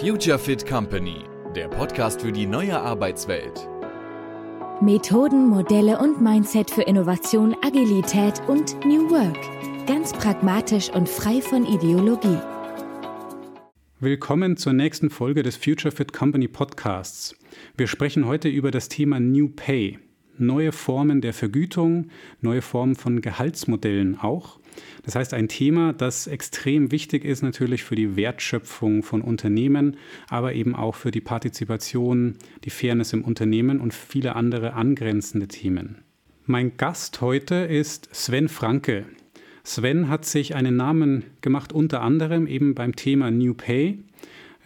Future Fit Company, der Podcast für die neue Arbeitswelt. Methoden, Modelle und Mindset für Innovation, Agilität und New Work. Ganz pragmatisch und frei von Ideologie. Willkommen zur nächsten Folge des Future Fit Company Podcasts. Wir sprechen heute über das Thema New Pay. Neue Formen der Vergütung, neue Formen von Gehaltsmodellen auch. Das heißt, ein Thema, das extrem wichtig ist natürlich für die Wertschöpfung von Unternehmen, aber eben auch für die Partizipation, die Fairness im Unternehmen und viele andere angrenzende Themen. Mein Gast heute ist Sven Franke. Sven hat sich einen Namen gemacht, unter anderem eben beim Thema New Pay.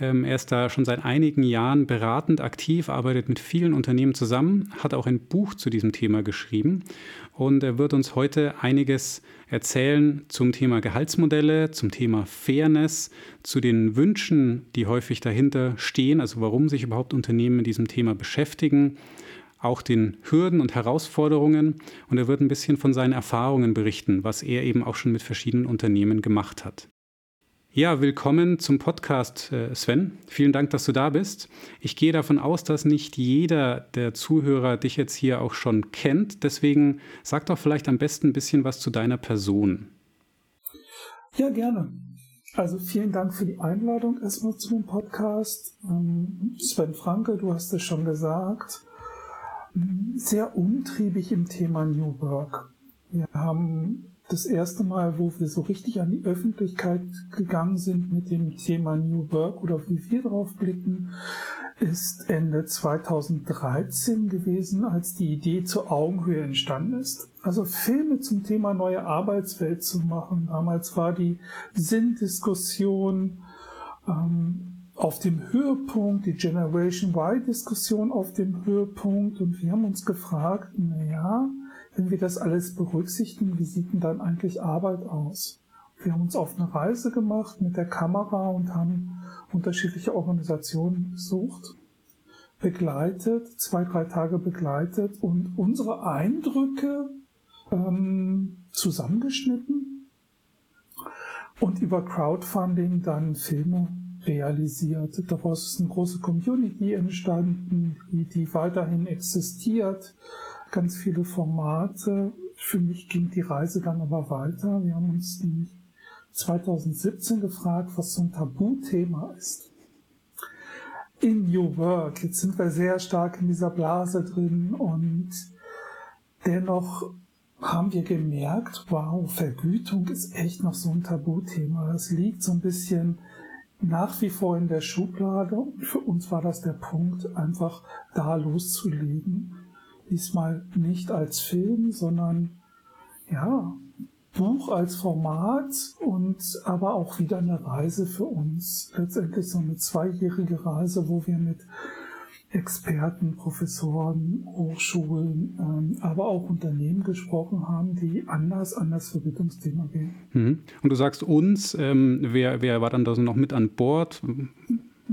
Ähm, er ist da schon seit einigen Jahren beratend aktiv, arbeitet mit vielen Unternehmen zusammen, hat auch ein Buch zu diesem Thema geschrieben und er wird uns heute einiges erzählen zum Thema Gehaltsmodelle, zum Thema Fairness, zu den Wünschen, die häufig dahinter stehen, also warum sich überhaupt Unternehmen mit diesem Thema beschäftigen auch den Hürden und Herausforderungen und er wird ein bisschen von seinen Erfahrungen berichten, was er eben auch schon mit verschiedenen Unternehmen gemacht hat. Ja, willkommen zum Podcast, äh, Sven. Vielen Dank, dass du da bist. Ich gehe davon aus, dass nicht jeder der Zuhörer dich jetzt hier auch schon kennt. Deswegen sag doch vielleicht am besten ein bisschen was zu deiner Person. Ja, gerne. Also vielen Dank für die Einladung erstmal zu dem Podcast. Ähm, Sven Franke, du hast es schon gesagt sehr umtriebig im Thema New Work. Wir haben das erste Mal, wo wir so richtig an die Öffentlichkeit gegangen sind mit dem Thema New Work oder wie wir drauf blicken, ist Ende 2013 gewesen, als die Idee zur Augenhöhe entstanden ist. Also Filme zum Thema neue Arbeitswelt zu machen. Damals war die Sinndiskussion ähm, auf dem Höhepunkt, die Generation Y-Diskussion auf dem Höhepunkt und wir haben uns gefragt, naja, wenn wir das alles berücksichtigen, wie sieht denn dann eigentlich Arbeit aus? Wir haben uns auf eine Reise gemacht mit der Kamera und haben unterschiedliche Organisationen besucht, begleitet, zwei, drei Tage begleitet und unsere Eindrücke ähm, zusammengeschnitten und über Crowdfunding dann Filme realisiert. Daraus ist eine große Community entstanden, die, die weiterhin existiert. Ganz viele Formate. Für mich ging die Reise dann aber weiter. Wir haben uns 2017 gefragt, was so ein Tabuthema ist. In New Work. Jetzt sind wir sehr stark in dieser Blase drin und dennoch haben wir gemerkt, wow, Vergütung ist echt noch so ein Tabuthema. Es liegt so ein bisschen nach wie vor in der Schublade. Und für uns war das der Punkt, einfach da loszulegen. Diesmal nicht als Film, sondern ja, Buch als Format und aber auch wieder eine Reise für uns. Letztendlich so eine zweijährige Reise, wo wir mit Experten, Professoren, Hochschulen, ähm, aber auch Unternehmen gesprochen haben, die anders an das Vergütungsthema gehen. Mhm. Und du sagst uns, ähm, wer, wer war dann da noch mit an Bord?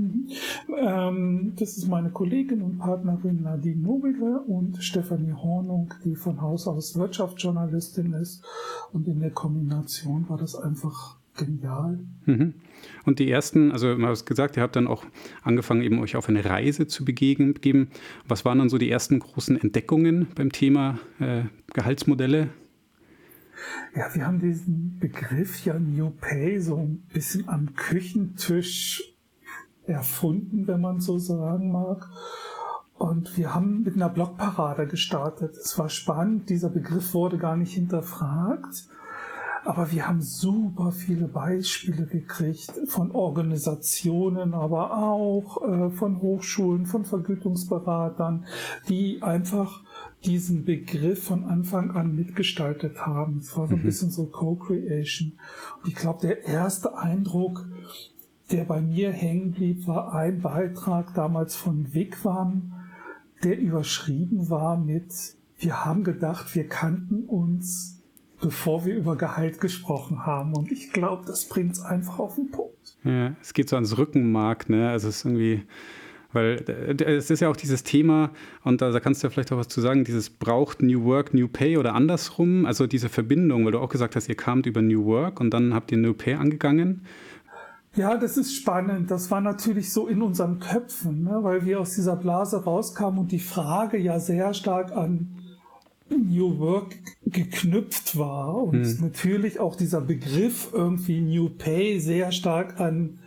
Mhm. Ähm, das ist meine Kollegin und Partnerin Nadine Nobile und Stefanie Hornung, die von Haus aus Wirtschaftsjournalistin ist. Und in der Kombination war das einfach genial. Mhm. Und die ersten, also du hast gesagt, ihr habt dann auch angefangen, eben euch auf eine Reise zu begeben. Was waren dann so die ersten großen Entdeckungen beim Thema äh, Gehaltsmodelle? Ja, wir haben diesen Begriff ja New Pay so ein bisschen am Küchentisch erfunden, wenn man so sagen mag. Und wir haben mit einer Blogparade gestartet. Es war spannend, dieser Begriff wurde gar nicht hinterfragt. Aber wir haben super viele Beispiele gekriegt von Organisationen, aber auch äh, von Hochschulen, von Vergütungsberatern, die einfach diesen Begriff von Anfang an mitgestaltet haben. Es war so ein mhm. bisschen so Co-Creation. Und ich glaube, der erste Eindruck, der bei mir hängen blieb, war ein Beitrag damals von Wigwam, der überschrieben war mit, wir haben gedacht, wir kannten uns bevor wir über Gehalt gesprochen haben. Und ich glaube, das bringt es einfach auf den Punkt. Ja, es geht so ans Rückenmark, ne? Also es ist irgendwie, weil äh, es ist ja auch dieses Thema, und da, kannst du ja vielleicht auch was zu sagen, dieses braucht New Work, New Pay oder andersrum, also diese Verbindung, weil du auch gesagt hast, ihr kamt über New Work und dann habt ihr New Pay angegangen. Ja, das ist spannend. Das war natürlich so in unseren Köpfen, ne? weil wir aus dieser Blase rauskamen und die Frage ja sehr stark an New Work geknüpft war und hm. natürlich auch dieser Begriff irgendwie New Pay sehr stark an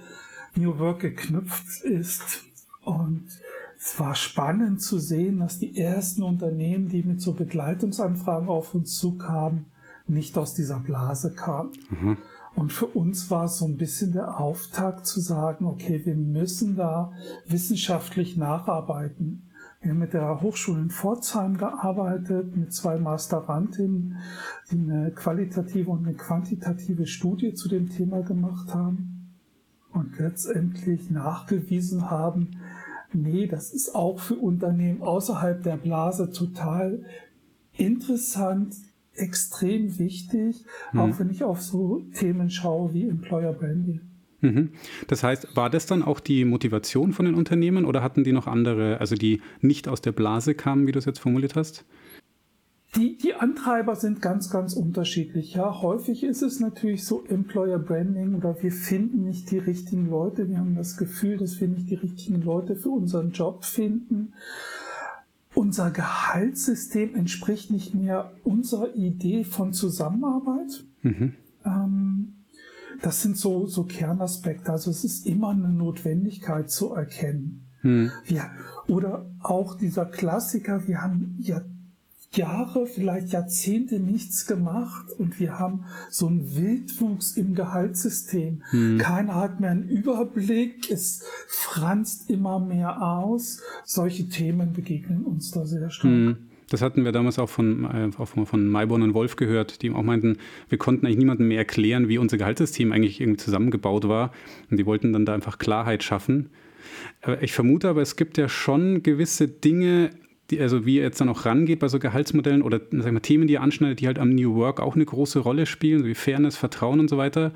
New Work geknüpft ist. Und es war spannend zu sehen, dass die ersten Unternehmen, die mit so Begleitungsanfragen auf uns zukamen, nicht aus dieser Blase kamen. Mhm. Und für uns war es so ein bisschen der Auftakt zu sagen, okay, wir müssen da wissenschaftlich nacharbeiten. Wir haben mit der Hochschule in Pforzheim gearbeitet, mit zwei Masterantinnen, die eine qualitative und eine quantitative Studie zu dem Thema gemacht haben und letztendlich nachgewiesen haben, nee, das ist auch für Unternehmen außerhalb der Blase total interessant, extrem wichtig, mhm. auch wenn ich auf so Themen schaue wie Employer Branding. Mhm. Das heißt, war das dann auch die Motivation von den Unternehmen oder hatten die noch andere, also die nicht aus der Blase kamen, wie du es jetzt formuliert hast? Die, die Antreiber sind ganz, ganz unterschiedlich. Ja, häufig ist es natürlich so Employer Branding oder wir finden nicht die richtigen Leute. Wir haben das Gefühl, dass wir nicht die richtigen Leute für unseren Job finden. Unser Gehaltssystem entspricht nicht mehr unserer Idee von Zusammenarbeit. Mhm. Ähm, das sind so, so Kernaspekte. Also es ist immer eine Notwendigkeit zu erkennen. Mhm. Wir, oder auch dieser Klassiker, wir haben ja Jahre, vielleicht Jahrzehnte nichts gemacht und wir haben so einen Wildwuchs im Gehaltssystem. Hm. Keiner hat mehr einen Überblick, es franzt immer mehr aus. Solche Themen begegnen uns da sehr stark. Hm. Das hatten wir damals auch von, äh, auch von Mayborn und Wolf gehört, die auch meinten, wir konnten eigentlich niemandem mehr erklären, wie unser Gehaltssystem eigentlich irgendwie zusammengebaut war. Und die wollten dann da einfach Klarheit schaffen. Ich vermute aber, es gibt ja schon gewisse Dinge, die, also wie ihr jetzt dann auch rangeht bei so Gehaltsmodellen oder sag mal, Themen, die ihr anschneidet, die halt am New Work auch eine große Rolle spielen, wie Fairness, Vertrauen und so weiter.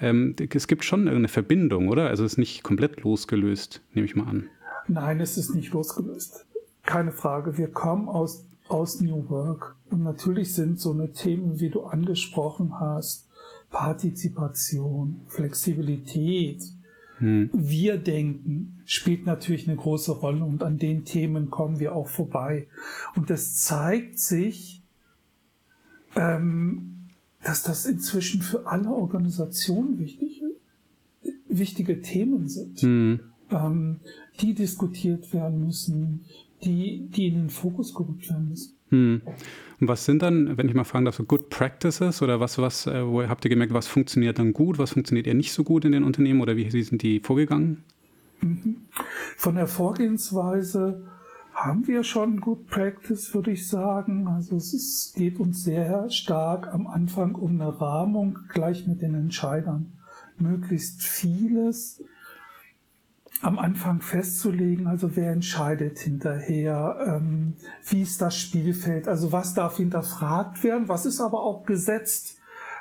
Ähm, es gibt schon irgendeine Verbindung, oder? Also es ist nicht komplett losgelöst, nehme ich mal an. Nein, es ist nicht losgelöst. Keine Frage. Wir kommen aus, aus New Work. Und natürlich sind so eine Themen, wie du angesprochen hast, Partizipation, Flexibilität, hm. Wir denken spielt natürlich eine große Rolle und an den Themen kommen wir auch vorbei. Und es zeigt sich, ähm, dass das inzwischen für alle Organisationen wichtig, wichtige Themen sind, hm. ähm, die diskutiert werden müssen, die, die in den Fokus gerückt werden müssen. Hm. Und was sind dann, wenn ich mal fragen darf, so Good Practices oder was, was, äh, wo habt ihr gemerkt, was funktioniert dann gut, was funktioniert eher nicht so gut in den Unternehmen oder wie, sind die vorgegangen? Von der Vorgehensweise haben wir schon Good Practice, würde ich sagen. Also es geht uns sehr stark am Anfang um eine Rahmung gleich mit den Entscheidern. Möglichst vieles am Anfang festzulegen, also wer entscheidet hinterher, ähm, wie ist das Spielfeld, also was darf hinterfragt werden, was ist aber auch gesetzt.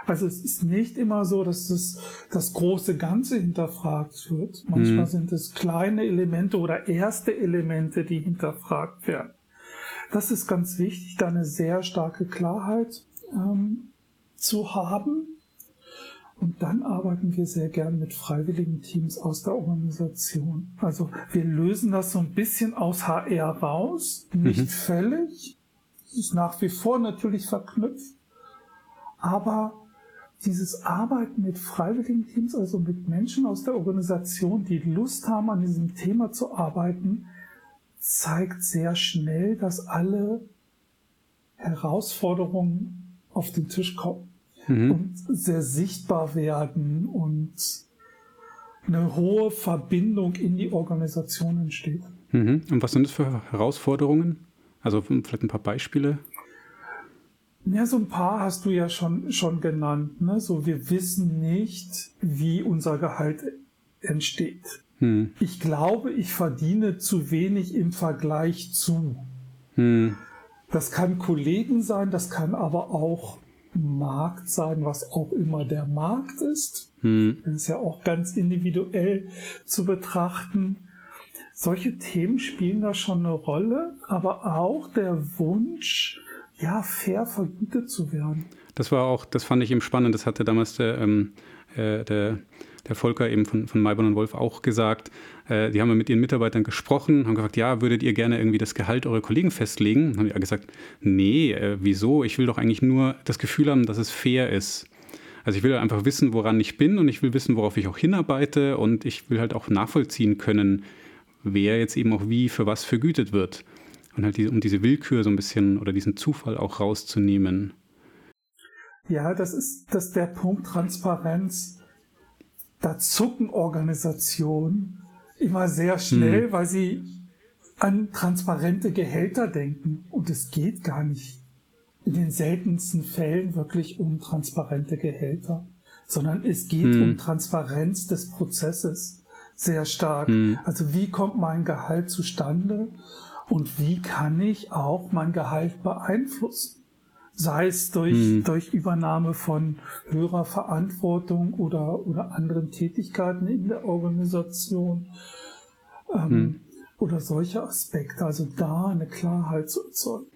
Also es ist nicht immer so, dass das, das große Ganze hinterfragt wird. Manchmal mhm. sind es kleine Elemente oder erste Elemente, die hinterfragt werden. Das ist ganz wichtig, da eine sehr starke Klarheit ähm, zu haben. Und dann arbeiten wir sehr gern mit freiwilligen Teams aus der Organisation. Also wir lösen das so ein bisschen aus HR raus, nicht mhm. völlig. Es ist nach wie vor natürlich verknüpft. Aber dieses Arbeiten mit freiwilligen Teams, also mit Menschen aus der Organisation, die Lust haben, an diesem Thema zu arbeiten, zeigt sehr schnell, dass alle Herausforderungen auf den Tisch kommen mhm. und sehr sichtbar werden und eine hohe Verbindung in die Organisation entsteht. Mhm. Und was sind das für Herausforderungen? Also vielleicht ein paar Beispiele. Ja, so ein paar hast du ja schon, schon genannt. Ne? So, wir wissen nicht, wie unser Gehalt entsteht. Hm. Ich glaube, ich verdiene zu wenig im Vergleich zu. Hm. Das kann Kollegen sein, das kann aber auch Markt sein, was auch immer der Markt ist. Hm. Das ist ja auch ganz individuell zu betrachten. Solche Themen spielen da schon eine Rolle, aber auch der Wunsch, ja, fair vergütet zu werden. Das war auch, das fand ich eben spannend. Das hatte damals der, ähm, äh, der der Volker eben von, von Mayborn und Wolf auch gesagt, äh, die haben mit ihren Mitarbeitern gesprochen, haben gefragt, ja, würdet ihr gerne irgendwie das Gehalt eurer Kollegen festlegen? Dann haben die gesagt, nee, äh, wieso? Ich will doch eigentlich nur das Gefühl haben, dass es fair ist. Also ich will einfach wissen, woran ich bin und ich will wissen, worauf ich auch hinarbeite und ich will halt auch nachvollziehen können, wer jetzt eben auch wie für was vergütet wird. Und halt die, um diese Willkür so ein bisschen oder diesen Zufall auch rauszunehmen. Ja, das ist, das ist der Punkt Transparenz. Da zucken Organisationen immer sehr schnell, hm. weil sie an transparente Gehälter denken. Und es geht gar nicht in den seltensten Fällen wirklich um transparente Gehälter, sondern es geht hm. um Transparenz des Prozesses sehr stark. Hm. Also wie kommt mein Gehalt zustande und wie kann ich auch mein Gehalt beeinflussen? Sei es durch, hm. durch Übernahme von höherer Verantwortung oder, oder anderen Tätigkeiten in der Organisation ähm, hm. oder solche Aspekte. Also da eine Klarheit zu erzeugen.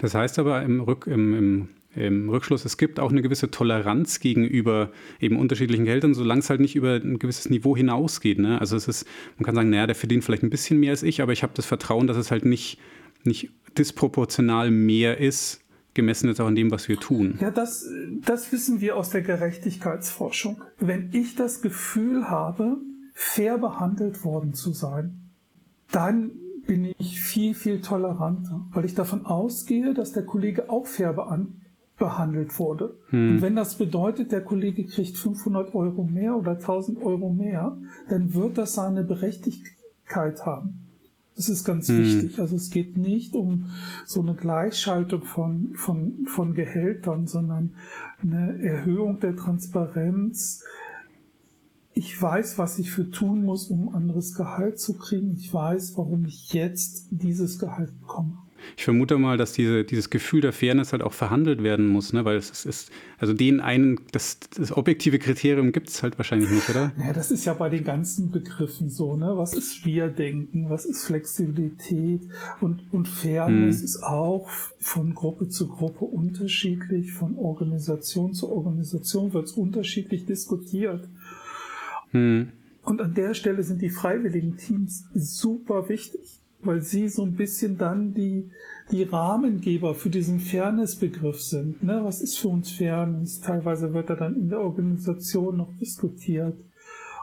Das heißt aber im, Rück, im, im, im, Rückschluss, es gibt auch eine gewisse Toleranz gegenüber eben unterschiedlichen Gehältern, solange es halt nicht über ein gewisses Niveau hinausgeht. Ne? Also es ist, man kann sagen, naja, der verdient vielleicht ein bisschen mehr als ich, aber ich habe das Vertrauen, dass es halt nicht, nicht disproportional mehr ist, gemessen jetzt auch an dem, was wir tun. Ja, das, das wissen wir aus der Gerechtigkeitsforschung. Wenn ich das Gefühl habe, fair behandelt worden zu sein, dann bin ich viel, viel toleranter, weil ich davon ausgehe, dass der Kollege auch fair behandelt wurde. Hm. Und wenn das bedeutet, der Kollege kriegt 500 Euro mehr oder 1000 Euro mehr, dann wird das seine Berechtigkeit haben. Das ist ganz hm. wichtig. Also es geht nicht um so eine Gleichschaltung von, von, von Gehältern, sondern eine Erhöhung der Transparenz, ich weiß, was ich für tun muss, um ein anderes Gehalt zu kriegen. Ich weiß, warum ich jetzt dieses Gehalt bekomme. Ich vermute mal, dass diese, dieses Gefühl der Fairness halt auch verhandelt werden muss, ne? weil es ist, also den einen, das, das objektive Kriterium gibt es halt wahrscheinlich nicht, oder? Ja, das ist ja bei den ganzen Begriffen so, ne? Was ist Wir-Denken, was ist Flexibilität und, und Fairness hm. ist auch von Gruppe zu Gruppe unterschiedlich, von Organisation zu Organisation wird es unterschiedlich diskutiert. Hm. Und an der Stelle sind die freiwilligen Teams super wichtig, weil sie so ein bisschen dann die, die Rahmengeber für diesen Fairness-Begriff sind. Ne? Was ist für uns Fairness? Teilweise wird er dann in der Organisation noch diskutiert,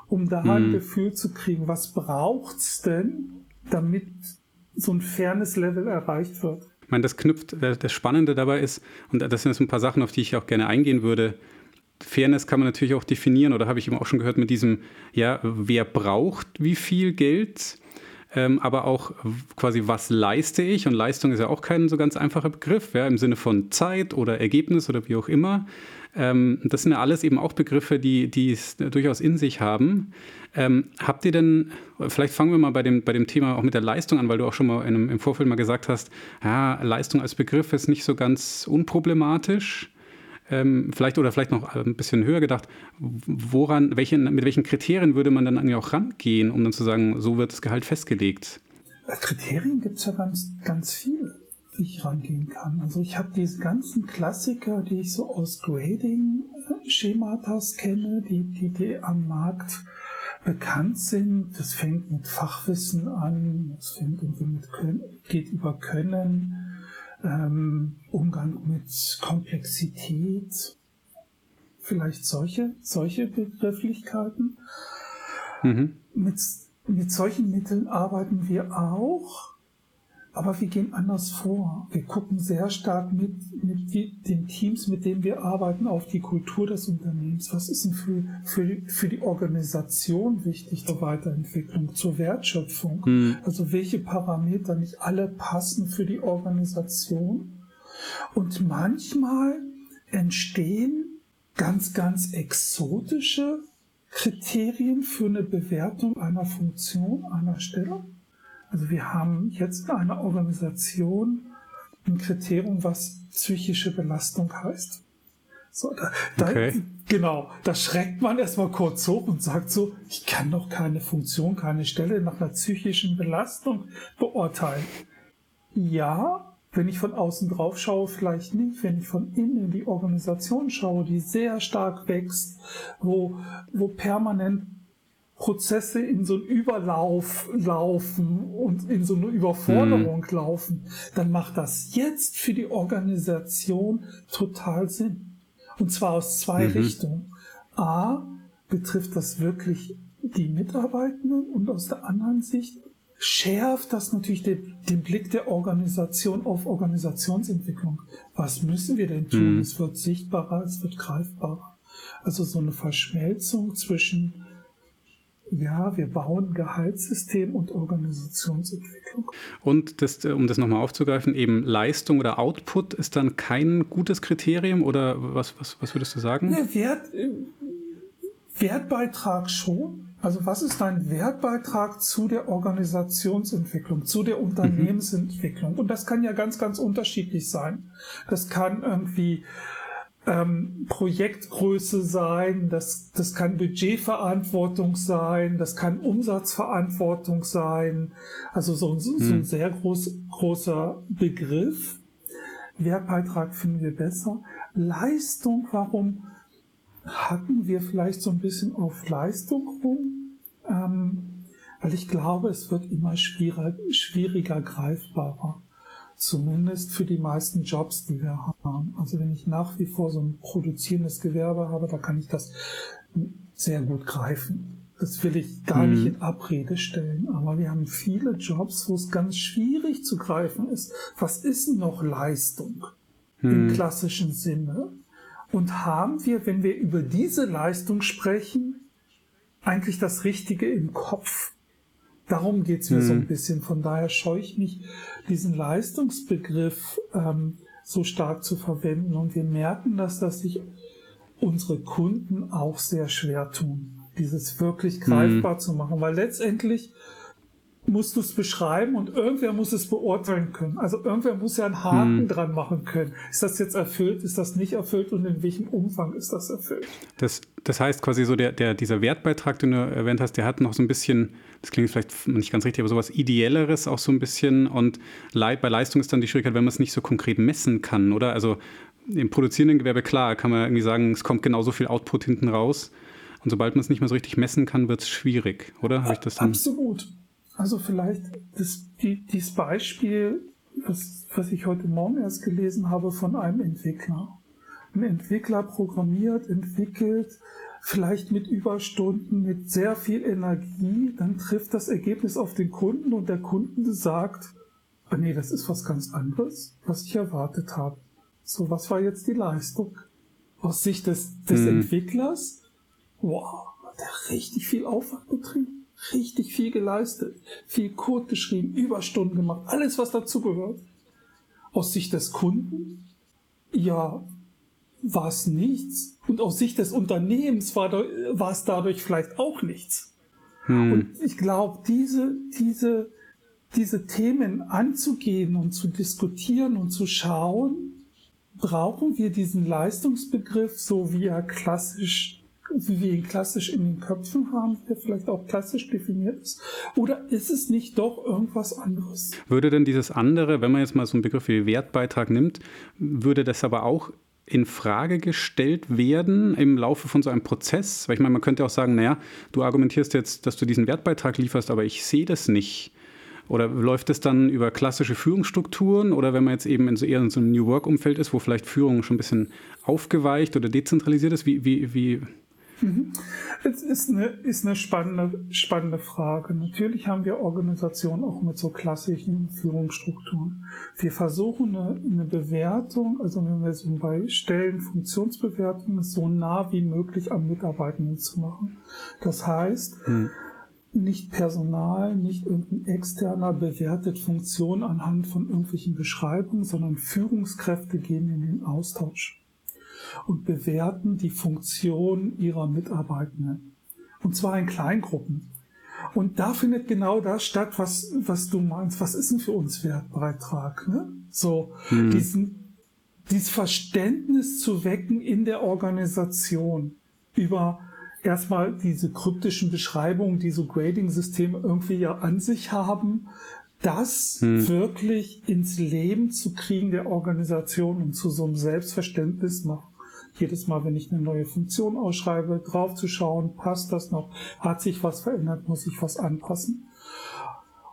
um da ein Gefühl zu kriegen, was braucht's denn, damit so ein Fairness-Level erreicht wird. Ich meine, das knüpft, das Spannende dabei ist, und das sind jetzt ein paar Sachen, auf die ich auch gerne eingehen würde, Fairness kann man natürlich auch definieren, oder habe ich eben auch schon gehört mit diesem, ja, wer braucht wie viel Geld, ähm, aber auch quasi, was leiste ich? Und Leistung ist ja auch kein so ganz einfacher Begriff, ja, im Sinne von Zeit oder Ergebnis oder wie auch immer. Ähm, das sind ja alles eben auch Begriffe, die, die es durchaus in sich haben. Ähm, habt ihr denn, vielleicht fangen wir mal bei dem, bei dem Thema auch mit der Leistung an, weil du auch schon mal einem, im Vorfeld mal gesagt hast, ja, Leistung als Begriff ist nicht so ganz unproblematisch ähm, vielleicht oder vielleicht noch ein bisschen höher gedacht, woran, welche, mit welchen Kriterien würde man dann eigentlich auch rangehen, um dann zu sagen, so wird das Gehalt festgelegt? Äh, Kriterien gibt es ja ganz, ganz viele, wie ich rangehen kann. Also ich habe diese ganzen Klassiker, die ich so aus Grading-Schematas kenne, die, die, die am Markt bekannt sind. Das fängt mit Fachwissen an, das fängt irgendwie mit geht über Können, ähm, Umgang mit Komplexität, vielleicht solche, solche Begrifflichkeiten. Mhm. Mit, mit solchen Mitteln arbeiten wir auch. Aber wir gehen anders vor. Wir gucken sehr stark mit, mit die, den Teams, mit denen wir arbeiten, auf die Kultur des Unternehmens. Was ist denn für, für, für die Organisation wichtig zur Weiterentwicklung, zur Wertschöpfung? Mhm. Also welche Parameter nicht alle passen für die Organisation? Und manchmal entstehen ganz, ganz exotische Kriterien für eine Bewertung einer Funktion, einer Stelle. Also wir haben jetzt in einer Organisation ein Kriterium, was psychische Belastung heißt. So, da, da, okay. Genau, da schreckt man erstmal kurz hoch und sagt so, ich kann doch keine Funktion, keine Stelle nach einer psychischen Belastung beurteilen. Ja, wenn ich von außen drauf schaue, vielleicht nicht. Wenn ich von innen in die Organisation schaue, die sehr stark wächst, wo, wo permanent Prozesse in so einen Überlauf laufen und in so eine Überforderung mhm. laufen, dann macht das jetzt für die Organisation total Sinn. Und zwar aus zwei mhm. Richtungen. A, betrifft das wirklich die Mitarbeitenden und aus der anderen Sicht schärft das natürlich den, den, Blick der Organisation auf Organisationsentwicklung. Was müssen wir denn tun? Mhm. Es wird sichtbarer, es wird greifbarer. Also so eine Verschmelzung zwischen, ja, wir bauen Gehaltssystem und Organisationsentwicklung. Und das, um das nochmal aufzugreifen, eben Leistung oder Output ist dann kein gutes Kriterium oder was, was, was würdest du sagen? Ja, Wert, Wertbeitrag schon, also was ist dein Wertbeitrag zu der Organisationsentwicklung, zu der Unternehmensentwicklung? Und das kann ja ganz, ganz unterschiedlich sein. Das kann irgendwie ähm, Projektgröße sein, das, das kann Budgetverantwortung sein, das kann Umsatzverantwortung sein. Also so, so, so ein hm. sehr groß, großer Begriff. Wertbeitrag finden wir besser. Leistung, warum? hatten wir vielleicht so ein bisschen auf Leistung rum, ähm, weil ich glaube, es wird immer schwieriger, schwieriger greifbarer. Zumindest für die meisten Jobs, die wir haben. Also wenn ich nach wie vor so ein produzierendes Gewerbe habe, da kann ich das sehr gut greifen. Das will ich gar mhm. nicht in Abrede stellen. Aber wir haben viele Jobs, wo es ganz schwierig zu greifen ist. Was ist denn noch Leistung mhm. im klassischen Sinne? Und haben wir, wenn wir über diese Leistung sprechen, eigentlich das Richtige im Kopf? Darum geht's mir hm. so ein bisschen. Von daher scheue ich mich, diesen Leistungsbegriff ähm, so stark zu verwenden. Und wir merken, dass das sich unsere Kunden auch sehr schwer tun, dieses wirklich greifbar hm. zu machen. Weil letztendlich musst du es beschreiben und irgendwer muss es beurteilen können. Also irgendwer muss ja einen Haken hm. dran machen können. Ist das jetzt erfüllt, ist das nicht erfüllt und in welchem Umfang ist das erfüllt? Das, das heißt quasi so, der, der, dieser Wertbeitrag, den du erwähnt hast, der hat noch so ein bisschen, das klingt vielleicht nicht ganz richtig, aber sowas Ideelleres auch so ein bisschen und bei Leistung ist dann die Schwierigkeit, wenn man es nicht so konkret messen kann, oder? Also im produzierenden Gewerbe, klar, kann man irgendwie sagen, es kommt genauso viel Output hinten raus. Und sobald man es nicht mehr so richtig messen kann, wird es schwierig, oder? Habe ich das dann? Absolut. Also vielleicht das, die, dieses Beispiel, was, was ich heute Morgen erst gelesen habe von einem Entwickler. Ein Entwickler programmiert, entwickelt, vielleicht mit Überstunden, mit sehr viel Energie, dann trifft das Ergebnis auf den Kunden und der Kunde sagt, ah nee, das ist was ganz anderes, was ich erwartet habe. So, was war jetzt die Leistung? Aus Sicht des, des hm. Entwicklers, wow, hat er richtig viel Aufwand betrieben richtig viel geleistet, viel Code geschrieben, Überstunden gemacht, alles was dazugehört. Aus Sicht des Kunden, ja, war es nichts. Und aus Sicht des Unternehmens war, war es dadurch vielleicht auch nichts. Hm. Und ich glaube, diese, diese, diese Themen anzugehen und zu diskutieren und zu schauen, brauchen wir diesen Leistungsbegriff, so wie er klassisch wie wir ihn klassisch in den Köpfen haben, der vielleicht auch klassisch definiert ist? Oder ist es nicht doch irgendwas anderes? Würde denn dieses andere, wenn man jetzt mal so einen Begriff wie Wertbeitrag nimmt, würde das aber auch in Frage gestellt werden im Laufe von so einem Prozess? Weil ich meine, man könnte auch sagen, naja, du argumentierst jetzt, dass du diesen Wertbeitrag lieferst, aber ich sehe das nicht. Oder läuft es dann über klassische Führungsstrukturen oder wenn man jetzt eben in so eher in so einem New Work-Umfeld ist, wo vielleicht Führung schon ein bisschen aufgeweicht oder dezentralisiert ist, wie, wie, wie. Es ist eine, ist eine spannende, spannende Frage. Natürlich haben wir Organisationen auch mit so klassischen Führungsstrukturen. Wir versuchen eine, eine Bewertung, also wenn wir so bei Stellen Funktionsbewertungen so nah wie möglich am Mitarbeitenden zu machen. Das heißt, mhm. nicht Personal, nicht irgendein externer bewertet Funktionen anhand von irgendwelchen Beschreibungen, sondern Führungskräfte gehen in den Austausch und bewerten die Funktion ihrer Mitarbeitenden. Und zwar in Kleingruppen. Und da findet genau das statt, was, was du meinst. Was ist denn für uns Wertbeitrag? Ne? So, hm. diesen, dieses Verständnis zu wecken in der Organisation über erstmal diese kryptischen Beschreibungen, die so Grading-Systeme irgendwie ja an sich haben, das hm. wirklich ins Leben zu kriegen der Organisation und zu so einem Selbstverständnis machen jedes Mal, wenn ich eine neue Funktion ausschreibe, draufzuschauen, passt das noch, hat sich was verändert, muss ich was anpassen.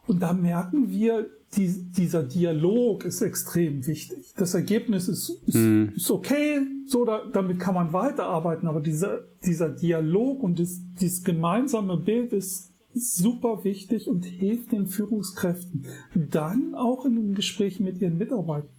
Und da merken wir, die, dieser Dialog ist extrem wichtig. Das Ergebnis ist, ist, mhm. ist okay, so da, damit kann man weiterarbeiten, aber dieser, dieser Dialog und das, dieses gemeinsame Bild ist super wichtig und hilft den Führungskräften dann auch in den Gesprächen mit ihren Mitarbeitern,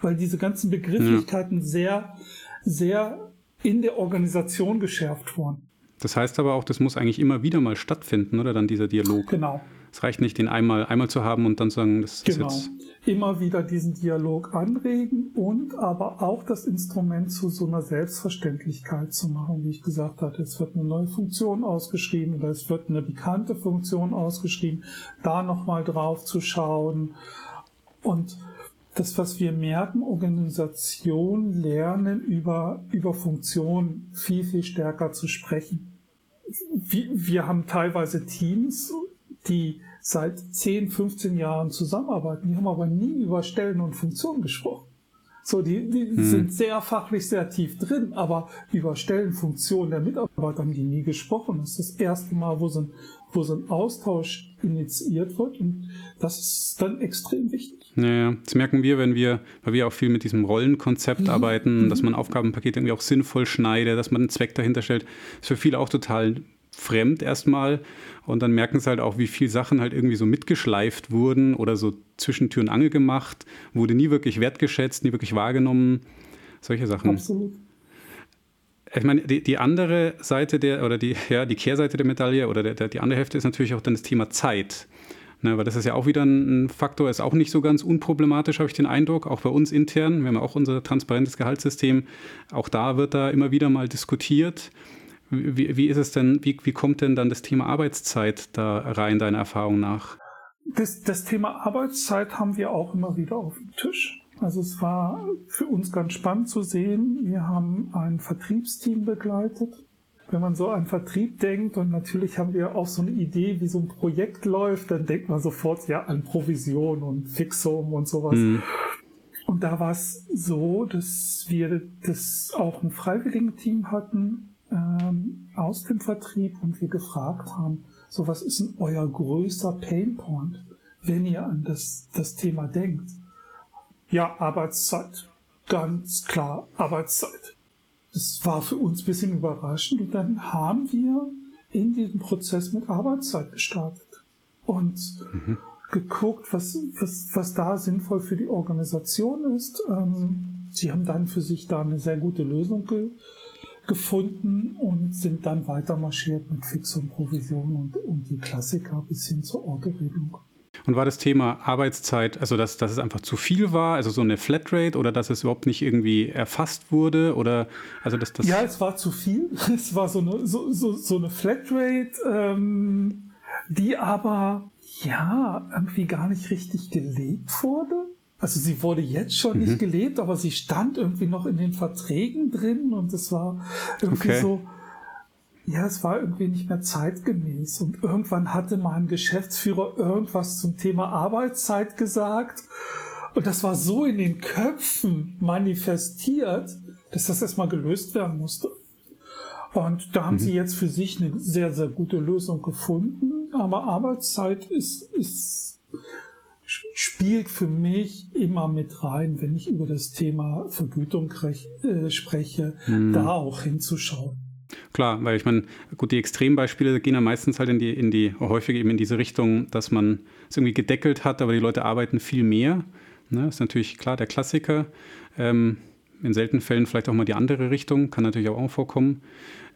weil diese ganzen Begrifflichkeiten ja. sehr, sehr in der Organisation geschärft wurden. Das heißt aber auch, das muss eigentlich immer wieder mal stattfinden, oder dann dieser Dialog? Genau. Es reicht nicht, den einmal, einmal zu haben und dann sagen, das genau. ist jetzt. Immer wieder diesen Dialog anregen und aber auch das Instrument zu so einer Selbstverständlichkeit zu machen, wie ich gesagt hatte. Es wird eine neue Funktion ausgeschrieben oder es wird eine bekannte Funktion ausgeschrieben, da nochmal drauf zu schauen. Und das, was wir merken, Organisationen lernen über, über Funktionen viel, viel stärker zu sprechen. Wir, wir haben teilweise Teams, die seit 10, 15 Jahren zusammenarbeiten. Die haben aber nie über Stellen und Funktionen gesprochen. So, die, die hm. sind sehr fachlich sehr tief drin, aber über Stellenfunktionen der Mitarbeiter haben die nie gesprochen. Das ist das erste Mal, wo so ein, wo so ein Austausch initiiert wird und das ist dann extrem wichtig. Naja, das merken wir, wenn wir, weil wir auch viel mit diesem Rollenkonzept mhm. arbeiten, dass man Aufgabenpakete irgendwie auch sinnvoll schneidet, dass man einen Zweck dahinter stellt. Das ist für viele auch total fremd erstmal. Und dann merken sie halt auch, wie viele Sachen halt irgendwie so mitgeschleift wurden oder so zwischen Tür und Angel gemacht, wurde nie wirklich wertgeschätzt, nie wirklich wahrgenommen. Solche Sachen. Absolut. Ich meine, die, die andere Seite der, oder die, ja, die Kehrseite der Medaille oder der, der, die andere Hälfte ist natürlich auch dann das Thema Zeit. Ne, weil das ist ja auch wieder ein Faktor, ist auch nicht so ganz unproblematisch, habe ich den Eindruck, auch bei uns intern. Wir haben ja auch unser transparentes Gehaltssystem. Auch da wird da immer wieder mal diskutiert. Wie, wie ist es denn, wie, wie kommt denn dann das Thema Arbeitszeit da rein, deiner Erfahrung nach? Das, das Thema Arbeitszeit haben wir auch immer wieder auf dem Tisch. Also es war für uns ganz spannend zu sehen. Wir haben ein Vertriebsteam begleitet. Wenn man so an Vertrieb denkt und natürlich haben wir auch so eine Idee, wie so ein Projekt läuft, dann denkt man sofort ja an Provision und Fixum und sowas. Mhm. Und da war es so, dass wir das auch ein Freiwilligenteam hatten, ähm, aus dem Vertrieb und wir gefragt haben, so was ist denn euer größter Painpoint, wenn ihr an das, das Thema denkt? Ja, Arbeitszeit. Ganz klar, Arbeitszeit. Das war für uns ein bisschen überraschend und dann haben wir in diesem Prozess mit Arbeitszeit gestartet und mhm. geguckt, was, was, was da sinnvoll für die Organisation ist. Ähm, sie haben dann für sich da eine sehr gute Lösung ge gefunden und sind dann weiter marschiert mit Fix und Provision und, und die Klassiker bis hin zur Autoregelung. Und war das Thema Arbeitszeit, also dass, dass es einfach zu viel war, also so eine Flatrate oder dass es überhaupt nicht irgendwie erfasst wurde? Oder also dass das Ja, es war zu viel. Es war so eine, so, so, so eine Flatrate, ähm, die aber ja irgendwie gar nicht richtig gelebt wurde. Also sie wurde jetzt schon mhm. nicht gelebt, aber sie stand irgendwie noch in den Verträgen drin und es war irgendwie okay. so, ja, es war irgendwie nicht mehr zeitgemäß. Und irgendwann hatte mein Geschäftsführer irgendwas zum Thema Arbeitszeit gesagt. Und das war so in den Köpfen manifestiert, dass das erstmal gelöst werden musste. Und da haben mhm. sie jetzt für sich eine sehr, sehr gute Lösung gefunden. Aber Arbeitszeit ist, ist spielt für mich immer mit rein, wenn ich über das Thema Vergütung äh, spreche, mhm. da auch hinzuschauen. Klar, weil ich meine, gut, die Extrembeispiele gehen ja meistens halt in die, in die, häufig eben in diese Richtung, dass man es irgendwie gedeckelt hat, aber die Leute arbeiten viel mehr. Ne? Ist natürlich klar der Klassiker. Ähm, in seltenen Fällen vielleicht auch mal die andere Richtung, kann natürlich auch vorkommen.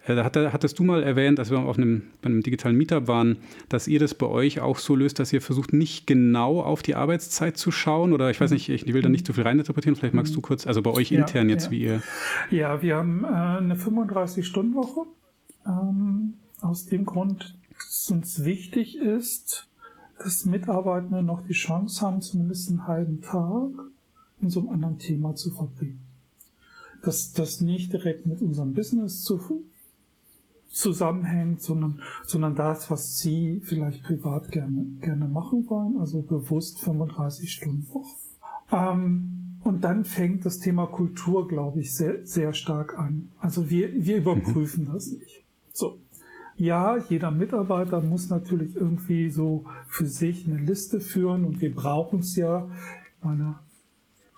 Äh, da hattest du mal erwähnt, als wir auf einem, bei einem digitalen Meetup waren, dass ihr das bei euch auch so löst, dass ihr versucht, nicht genau auf die Arbeitszeit zu schauen. Oder ich weiß nicht, ich will da nicht zu viel reininterpretieren. Vielleicht magst du kurz, also bei euch ja, intern jetzt, ja. wie ihr. Ja, wir haben äh, eine 35-Stunden-Woche. Ähm, aus dem Grund, dass uns wichtig ist, dass Mitarbeitende noch die Chance haben, zumindest einen halben Tag in so einem anderen Thema zu verbringen. Dass das nicht direkt mit unserem Business zu zusammenhängt, sondern, sondern das, was Sie vielleicht privat gerne, gerne machen wollen, also bewusst 35 Stunden Woche. Ähm, Und dann fängt das Thema Kultur, glaube ich, sehr, sehr stark an. Also wir, wir überprüfen mhm. das nicht. So. Ja, jeder Mitarbeiter muss natürlich irgendwie so für sich eine Liste führen und wir brauchen es ja. Meine,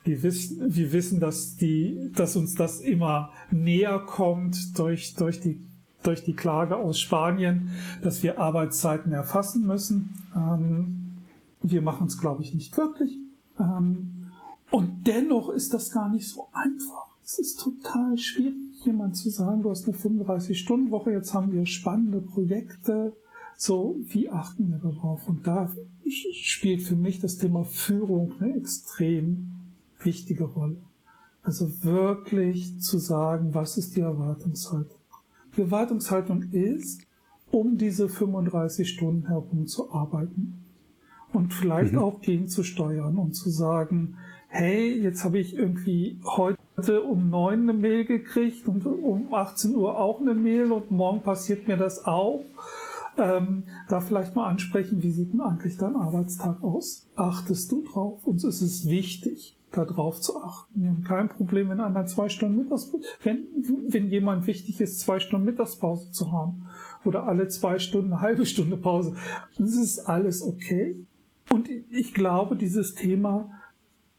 wir wissen, wir wissen, dass die, dass uns das immer näher kommt durch, durch die, durch die Klage aus Spanien, dass wir Arbeitszeiten erfassen müssen. Ähm, wir machen es, glaube ich, nicht wirklich. Ähm, und dennoch ist das gar nicht so einfach. Es ist total schwierig, jemand zu sagen, du hast eine 35-Stunden-Woche, jetzt haben wir spannende Projekte. So, wie achten wir darauf? Und da spielt für mich das Thema Führung eine extrem wichtige Rolle. Also wirklich zu sagen, was ist die Erwartungshaltung? Erwartungshaltung ist, um diese 35 Stunden herum zu arbeiten und vielleicht mhm. auch gegenzusteuern und zu sagen, hey, jetzt habe ich irgendwie heute um neun eine Mail gekriegt und um 18 Uhr auch eine Mail und morgen passiert mir das auch. Ähm, da vielleicht mal ansprechen, wie sieht denn eigentlich dein Arbeitstag aus? Achtest du drauf? Uns ist es wichtig, darauf zu achten. Wir haben kein Problem, wenn einer zwei Stunden Mittagspause, wenn, wenn jemand wichtig ist, zwei Stunden Mittagspause zu haben oder alle zwei Stunden eine halbe Stunde Pause. Das ist alles okay. Und ich glaube, dieses Thema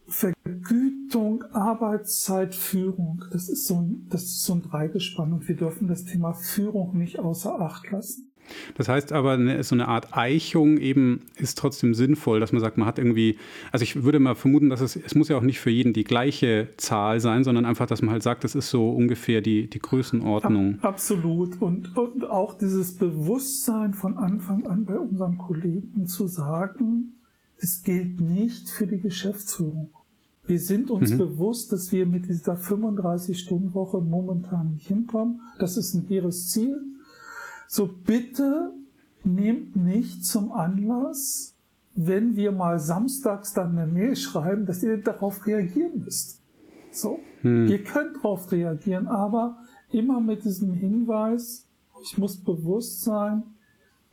Vergütung, Arbeitszeit, Führung, das ist so ein, das ist so ein Dreigespann und wir dürfen das Thema Führung nicht außer Acht lassen. Das heißt aber, so eine Art Eichung eben ist trotzdem sinnvoll, dass man sagt, man hat irgendwie, also ich würde mal vermuten, dass es, es muss ja auch nicht für jeden die gleiche Zahl sein, sondern einfach, dass man halt sagt, das ist so ungefähr die, die Größenordnung. Absolut. Und, und auch dieses Bewusstsein von Anfang an bei unseren Kollegen zu sagen, es gilt nicht für die Geschäftsführung. Wir sind uns mhm. bewusst, dass wir mit dieser 35-Stunden-Woche momentan nicht hinkommen. Das ist ein hehres Ziel. So bitte nehmt nicht zum Anlass, wenn wir mal samstags dann eine Mail schreiben, dass ihr darauf reagieren müsst. So, hm. ihr könnt darauf reagieren, aber immer mit diesem Hinweis, ich muss bewusst sein,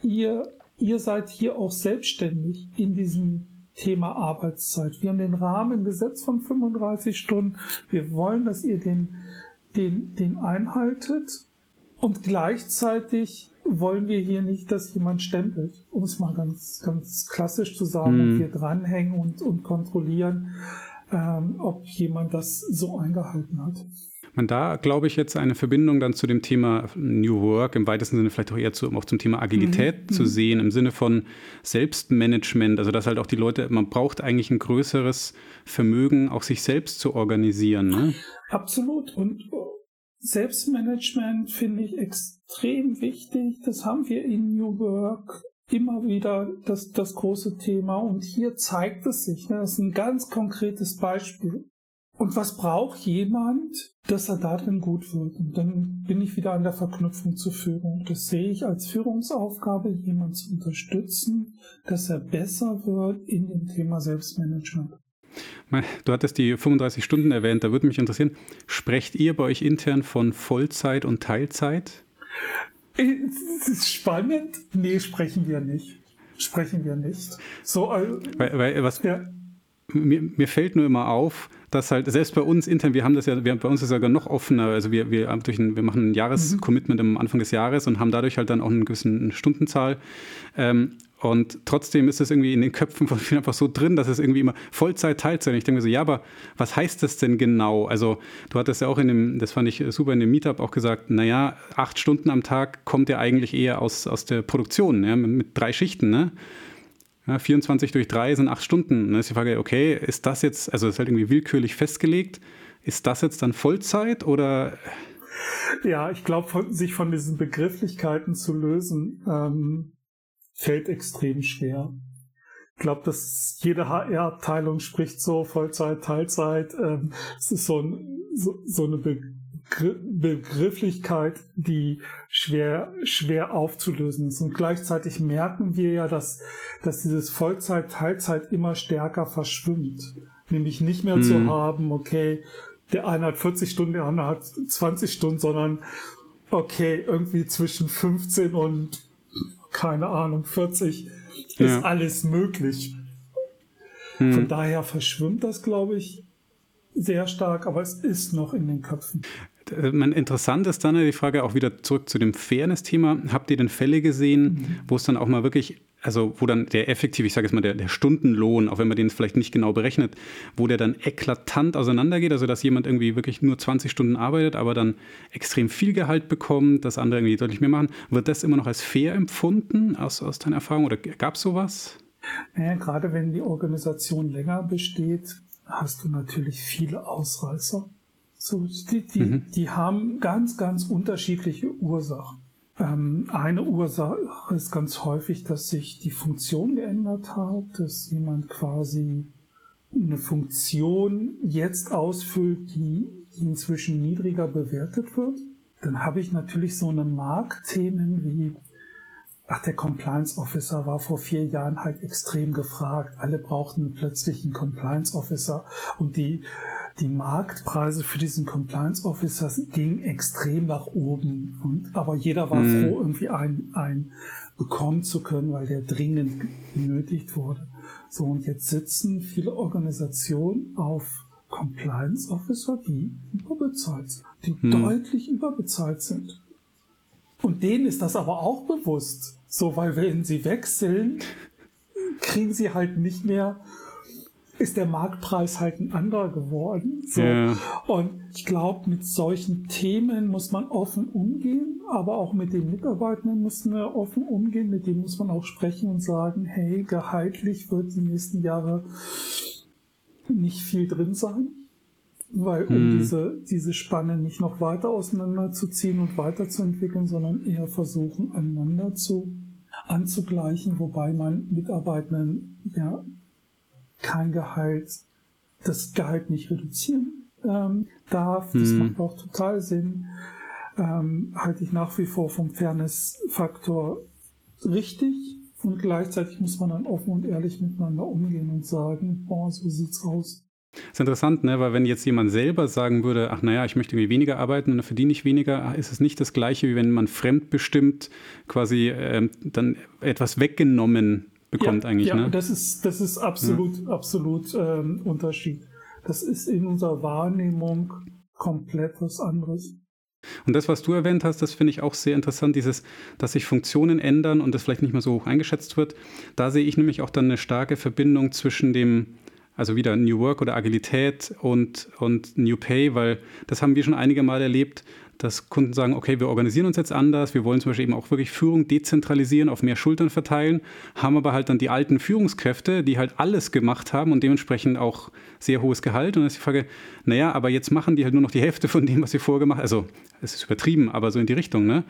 ihr, ihr seid hier auch selbstständig in diesem Thema Arbeitszeit. Wir haben den Rahmen gesetzt von 35 Stunden. Wir wollen, dass ihr den, den, den einhaltet. Und gleichzeitig wollen wir hier nicht, dass jemand stempelt, um es mal ganz, ganz klassisch zu sagen, hm. und wir dranhängen und, und kontrollieren, ähm, ob jemand das so eingehalten hat man da, glaube ich, jetzt eine Verbindung dann zu dem Thema New Work, im weitesten Sinne vielleicht auch eher zu, auch zum Thema Agilität mhm. zu mhm. sehen, im Sinne von Selbstmanagement, also dass halt auch die Leute, man braucht eigentlich ein größeres Vermögen, auch sich selbst zu organisieren. Ne? Absolut. Und Selbstmanagement finde ich extrem wichtig. Das haben wir in New Work immer wieder das, das große Thema. Und hier zeigt es sich. Ne? Das ist ein ganz konkretes Beispiel. Und was braucht jemand, dass er darin gut wird? Und dann bin ich wieder an der Verknüpfung zur Führung. Das sehe ich als Führungsaufgabe, jemanden zu unterstützen, dass er besser wird in dem Thema Selbstmanagement. Du hattest die 35 Stunden erwähnt, da würde mich interessieren, sprecht ihr bei euch intern von Vollzeit und Teilzeit? Das ist spannend. Nee, sprechen wir nicht. Sprechen wir nicht. So, äh, weil, weil, was, ja. mir, mir fällt nur immer auf, dass halt selbst bei uns intern, wir haben das ja, wir, bei uns ist es sogar noch offener, also wir, wir, durch ein, wir machen ein Jahrescommitment am Anfang des Jahres und haben dadurch halt dann auch eine gewisse Stundenzahl. Ähm, und trotzdem ist es irgendwie in den Köpfen von vielen einfach so drin, dass es irgendwie immer Vollzeit, Teilzeit. Und ich denke mir so, ja, aber was heißt das denn genau? Also, du hattest ja auch in dem, das fand ich super in dem Meetup auch gesagt, naja, acht Stunden am Tag kommt ja eigentlich eher aus, aus der Produktion, ja, mit, mit drei Schichten, ne? Ja, 24 durch 3 sind 8 Stunden. Dann ist die Frage, okay, ist das jetzt, also ist halt irgendwie willkürlich festgelegt, ist das jetzt dann Vollzeit oder? Ja, ich glaube, sich von diesen Begrifflichkeiten zu lösen, ähm, fällt extrem schwer. Ich glaube, dass jede HR-Abteilung spricht so Vollzeit, Teilzeit. Ähm, es ist so, ein, so, so eine Be Begrifflichkeit, die schwer, schwer aufzulösen ist. Und gleichzeitig merken wir ja, dass, dass dieses Vollzeit, Teilzeit immer stärker verschwimmt. Nämlich nicht mehr hm. zu haben, okay, der eine hat 40 Stunden, der andere hat 20 Stunden, sondern okay, irgendwie zwischen 15 und keine Ahnung, 40 ja. ist alles möglich. Hm. Von daher verschwimmt das, glaube ich, sehr stark, aber es ist noch in den Köpfen. Äh, interessant ist dann die Frage auch wieder zurück zu dem Fairness-Thema. Habt ihr denn Fälle gesehen, mhm. wo es dann auch mal wirklich, also wo dann der effektiv, ich sage jetzt mal, der, der, Stundenlohn, auch wenn man den vielleicht nicht genau berechnet, wo der dann eklatant auseinandergeht, also dass jemand irgendwie wirklich nur 20 Stunden arbeitet, aber dann extrem viel Gehalt bekommt, dass andere irgendwie deutlich mehr machen. Wird das immer noch als fair empfunden aus, aus deiner Erfahrung oder gab es sowas? Naja, gerade wenn die Organisation länger besteht, hast du natürlich viele Ausreißer. So, die, die, mhm. die haben ganz, ganz unterschiedliche Ursachen. Ähm, eine Ursache ist ganz häufig, dass sich die Funktion geändert hat, dass jemand quasi eine Funktion jetzt ausfüllt, die, inzwischen niedriger bewertet wird. Dann habe ich natürlich so eine Marktthemen wie, ach, der Compliance Officer war vor vier Jahren halt extrem gefragt. Alle brauchten plötzlich einen Compliance Officer und die die Marktpreise für diesen Compliance Officer gingen extrem nach oben. Und, aber jeder war mhm. froh, irgendwie einen, einen bekommen zu können, weil der dringend benötigt wurde. So, und jetzt sitzen viele Organisationen auf Compliance Officer, die überbezahlt sind, die mhm. deutlich überbezahlt sind. Und denen ist das aber auch bewusst. So, weil wenn sie wechseln, kriegen sie halt nicht mehr ist der Marktpreis halt ein anderer geworden. So. Ja. Und ich glaube, mit solchen Themen muss man offen umgehen, aber auch mit den Mitarbeitenden muss man offen umgehen, mit denen muss man auch sprechen und sagen, hey, gehaltlich wird die nächsten Jahre nicht viel drin sein. Weil um hm. diese, diese Spanne nicht noch weiter auseinanderzuziehen und weiterzuentwickeln, sondern eher versuchen, aneinander zu anzugleichen, wobei man Mitarbeitenden ja kein Gehalt, das Gehalt nicht reduzieren ähm, darf. Das mhm. macht auch total Sinn. Ähm, halte ich nach wie vor vom Fairness-Faktor richtig. Und gleichzeitig muss man dann offen und ehrlich miteinander umgehen und sagen, boah, so sieht's aus. Das ist interessant, ne? weil wenn jetzt jemand selber sagen würde, ach naja, ich möchte irgendwie weniger arbeiten und dann verdiene ich weniger, ist es nicht das gleiche, wie wenn man fremdbestimmt quasi äh, dann etwas weggenommen bekommt ja, eigentlich. Ja, ne? das ist, das ist absolut, ja. absolut ähm, Unterschied. Das ist in unserer Wahrnehmung komplett was anderes. Und das, was du erwähnt hast, das finde ich auch sehr interessant, dieses, dass sich Funktionen ändern und das vielleicht nicht mehr so hoch eingeschätzt wird. Da sehe ich nämlich auch dann eine starke Verbindung zwischen dem, also wieder New Work oder Agilität und, und New Pay, weil das haben wir schon einige Mal erlebt, dass Kunden sagen, okay, wir organisieren uns jetzt anders, wir wollen zum Beispiel eben auch wirklich Führung dezentralisieren, auf mehr Schultern verteilen, haben aber halt dann die alten Führungskräfte, die halt alles gemacht haben und dementsprechend auch sehr hohes Gehalt. Und dann ist die Frage, naja, aber jetzt machen die halt nur noch die Hälfte von dem, was sie vorgemacht haben. Also es ist übertrieben, aber so in die Richtung, ne?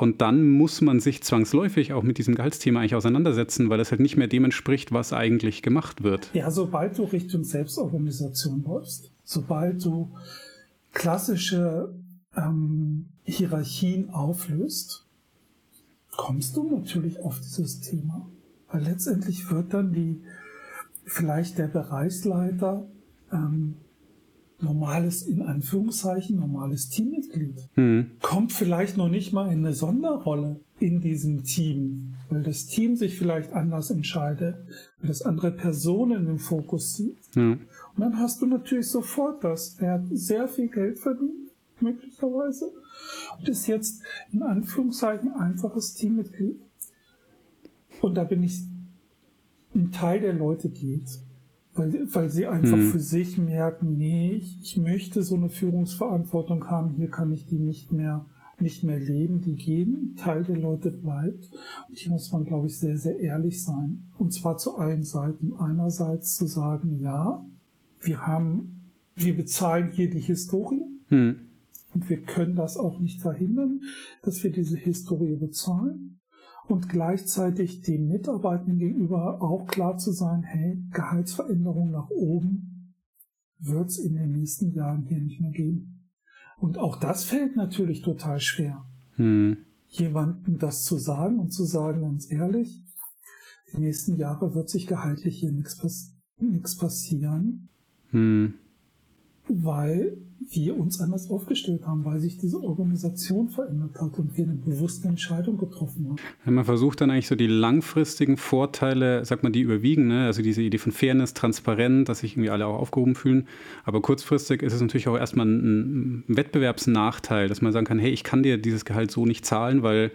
Und dann muss man sich zwangsläufig auch mit diesem Gehaltsthema eigentlich auseinandersetzen, weil das halt nicht mehr dem entspricht, was eigentlich gemacht wird. Ja, sobald du Richtung Selbstorganisation läufst, sobald du klassische ähm, Hierarchien auflöst, kommst du natürlich auf dieses Thema. Weil letztendlich wird dann die, vielleicht der Bereichsleiter ähm, normales, in Anführungszeichen, normales Teammitglied. Mhm. Kommt vielleicht noch nicht mal in eine Sonderrolle in diesem Team, weil das Team sich vielleicht anders entscheidet, weil das andere Personen im Fokus sieht. Mhm. Und dann hast du natürlich sofort das. Er hat sehr viel Geld verdient möglicherweise. Und ist jetzt in Anführungszeichen einfaches Teammitglied. Und da bin ich ein Teil der Leute geht. Weil, weil sie einfach mhm. für sich merken, nee, ich, ich möchte so eine Führungsverantwortung haben, hier kann ich die nicht mehr nicht mehr leben, die gehen, Teil der Leute bleibt. Und hier muss man, glaube ich, sehr, sehr ehrlich sein. Und zwar zu allen Seiten. Einerseits zu sagen, ja, wir haben, wir bezahlen hier die Historie. Hm. Und wir können das auch nicht verhindern, dass wir diese Historie bezahlen. Und gleichzeitig den Mitarbeitenden gegenüber auch klar zu sein, hey, Gehaltsveränderung nach oben wird es in den nächsten Jahren hier nicht mehr geben. Und auch das fällt natürlich total schwer. Hm. Jemandem das zu sagen und zu sagen, ganz ehrlich, die nächsten Jahre wird sich gehaltlich hier nichts pass passieren. Hm. weil wir uns anders aufgestellt haben, weil sich diese Organisation verändert hat und wir eine bewusste Entscheidung getroffen haben. Wenn man versucht dann eigentlich so die langfristigen Vorteile, sagt man, die überwiegen, ne? also diese Idee von Fairness, Transparenz, dass sich irgendwie alle auch aufgehoben fühlen. Aber kurzfristig ist es natürlich auch erstmal ein, ein Wettbewerbsnachteil, dass man sagen kann, hey, ich kann dir dieses Gehalt so nicht zahlen, weil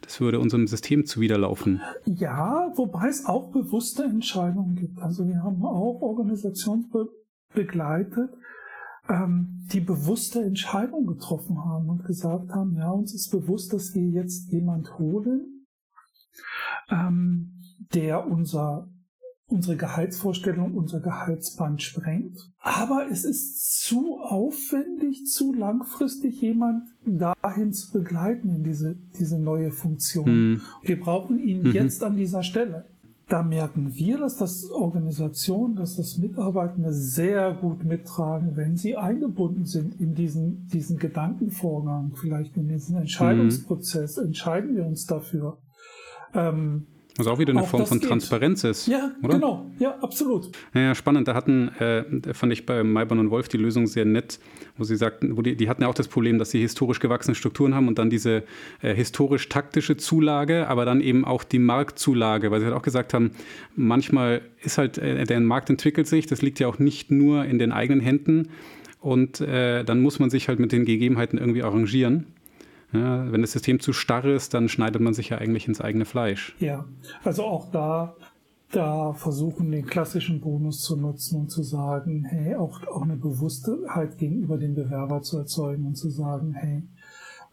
das würde unserem System zuwiderlaufen. Ja, wobei es auch bewusste Entscheidungen gibt. Also wir haben auch Organisationen begleitet, ähm, die bewusste Entscheidung getroffen haben und gesagt haben, ja, uns ist bewusst, dass wir jetzt jemand holen, ähm, der unser unsere Gehaltsvorstellung, unser Gehaltsband sprengt. Aber es ist zu aufwendig, zu langfristig, jemand dahin zu begleiten in diese, diese neue Funktion. Mhm. Wir brauchen ihn mhm. jetzt an dieser Stelle da merken wir, dass das Organisation, dass das Mitarbeitende sehr gut mittragen, wenn sie eingebunden sind in diesen, diesen Gedankenvorgang, vielleicht in diesen Entscheidungsprozess. Mhm. Entscheiden wir uns dafür. Ähm, was auch wieder eine auch Form von geht. Transparenz ist. Ja, oder? genau. Ja, absolut. Ja, spannend. Da hatten, äh, fand ich bei Mayborn und Wolf die Lösung sehr nett, wo sie sagten, wo die, die hatten ja auch das Problem, dass sie historisch gewachsene Strukturen haben und dann diese äh, historisch-taktische Zulage, aber dann eben auch die Marktzulage, weil sie halt auch gesagt haben, manchmal ist halt, äh, der Markt entwickelt sich, das liegt ja auch nicht nur in den eigenen Händen und äh, dann muss man sich halt mit den Gegebenheiten irgendwie arrangieren. Ja, wenn das System zu starr ist, dann schneidet man sich ja eigentlich ins eigene Fleisch. Ja, also auch da, da versuchen den klassischen Bonus zu nutzen und zu sagen, hey, auch, auch eine Bewusstheit gegenüber dem Bewerber zu erzeugen und zu sagen, hey,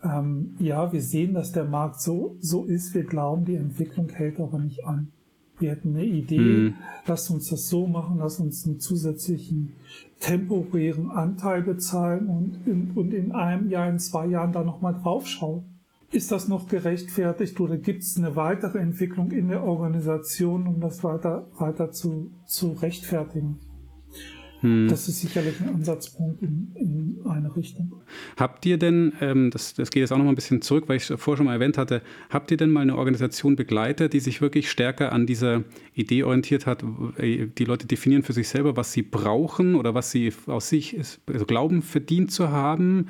ähm, ja, wir sehen, dass der Markt so, so ist, wir glauben, die Entwicklung hält aber nicht an. Wir hätten eine Idee, mhm. lasst uns das so machen, lasst uns einen zusätzlichen temporären Anteil bezahlen und in, und in einem Jahr, in zwei Jahren da nochmal draufschauen. Ist das noch gerechtfertigt oder gibt es eine weitere Entwicklung in der Organisation, um das weiter, weiter zu, zu rechtfertigen? Hm. Das ist sicherlich ein Ansatzpunkt in, in eine Richtung. Habt ihr denn, ähm, das, das geht jetzt auch noch mal ein bisschen zurück, weil ich es vorher schon mal erwähnt hatte, habt ihr denn mal eine Organisation begleitet, die sich wirklich stärker an dieser Idee orientiert hat, äh, die Leute definieren für sich selber, was sie brauchen oder was sie aus sich also glauben, verdient zu haben?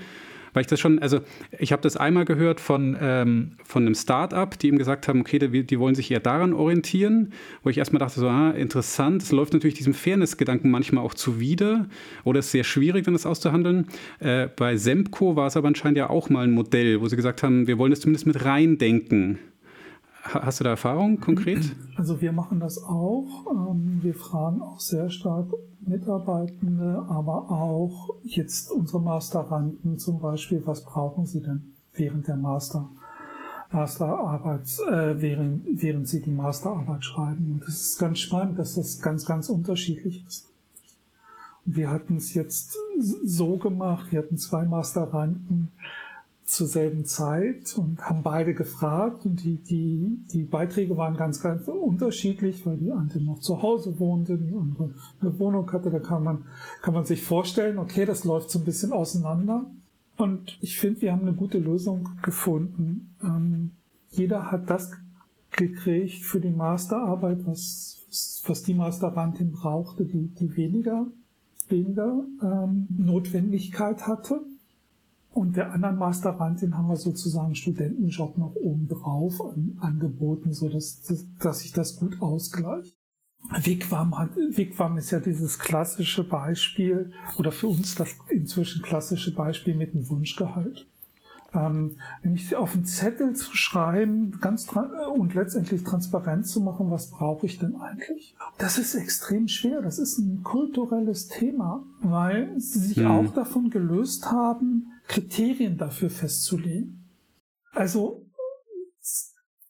Weil ich das schon, also ich habe das einmal gehört von, ähm, von einem Start-up, die ihm gesagt haben, okay, die, die, wollen sich eher daran orientieren, wo ich erstmal dachte, so, ah, interessant, es läuft natürlich diesem Fairness-Gedanken manchmal auch zuwider oder es ist sehr schwierig, dann das auszuhandeln. Äh, bei Semco war es aber anscheinend ja auch mal ein Modell, wo sie gesagt haben, wir wollen das zumindest mit reindenken. Hast du da Erfahrung konkret? Also wir machen das auch. Ähm, wir fragen auch sehr stark Mitarbeitende, aber auch jetzt unsere Masteranden zum Beispiel, was brauchen sie denn während der Master, Masterarbeit, äh, während, während sie die Masterarbeit schreiben. Und es ist ganz spannend, dass das ganz, ganz unterschiedlich ist. wir hatten es jetzt so gemacht, wir hatten zwei Masteranden, zur selben Zeit und haben beide gefragt und die, die, die Beiträge waren ganz, ganz unterschiedlich, weil die eine noch zu Hause wohnte, die andere eine Wohnung hatte. Da kann man, kann man sich vorstellen, okay, das läuft so ein bisschen auseinander. Und ich finde, wir haben eine gute Lösung gefunden. Ähm, jeder hat das gekriegt für die Masterarbeit, was, was die Masterandin brauchte, die, die weniger, weniger ähm, Notwendigkeit hatte. Und der anderen Masterandin haben wir sozusagen Studentenjob noch obendrauf an, angeboten, so dass, dass sich das gut ausgleicht. Wigwam, hat, Wigwam ist ja dieses klassische Beispiel oder für uns das inzwischen klassische Beispiel mit dem Wunschgehalt. Ähm, nämlich auf einen Zettel zu schreiben ganz und letztendlich transparent zu machen, was brauche ich denn eigentlich? Das ist extrem schwer. Das ist ein kulturelles Thema, weil sie sich mhm. auch davon gelöst haben, Kriterien dafür festzulegen. Also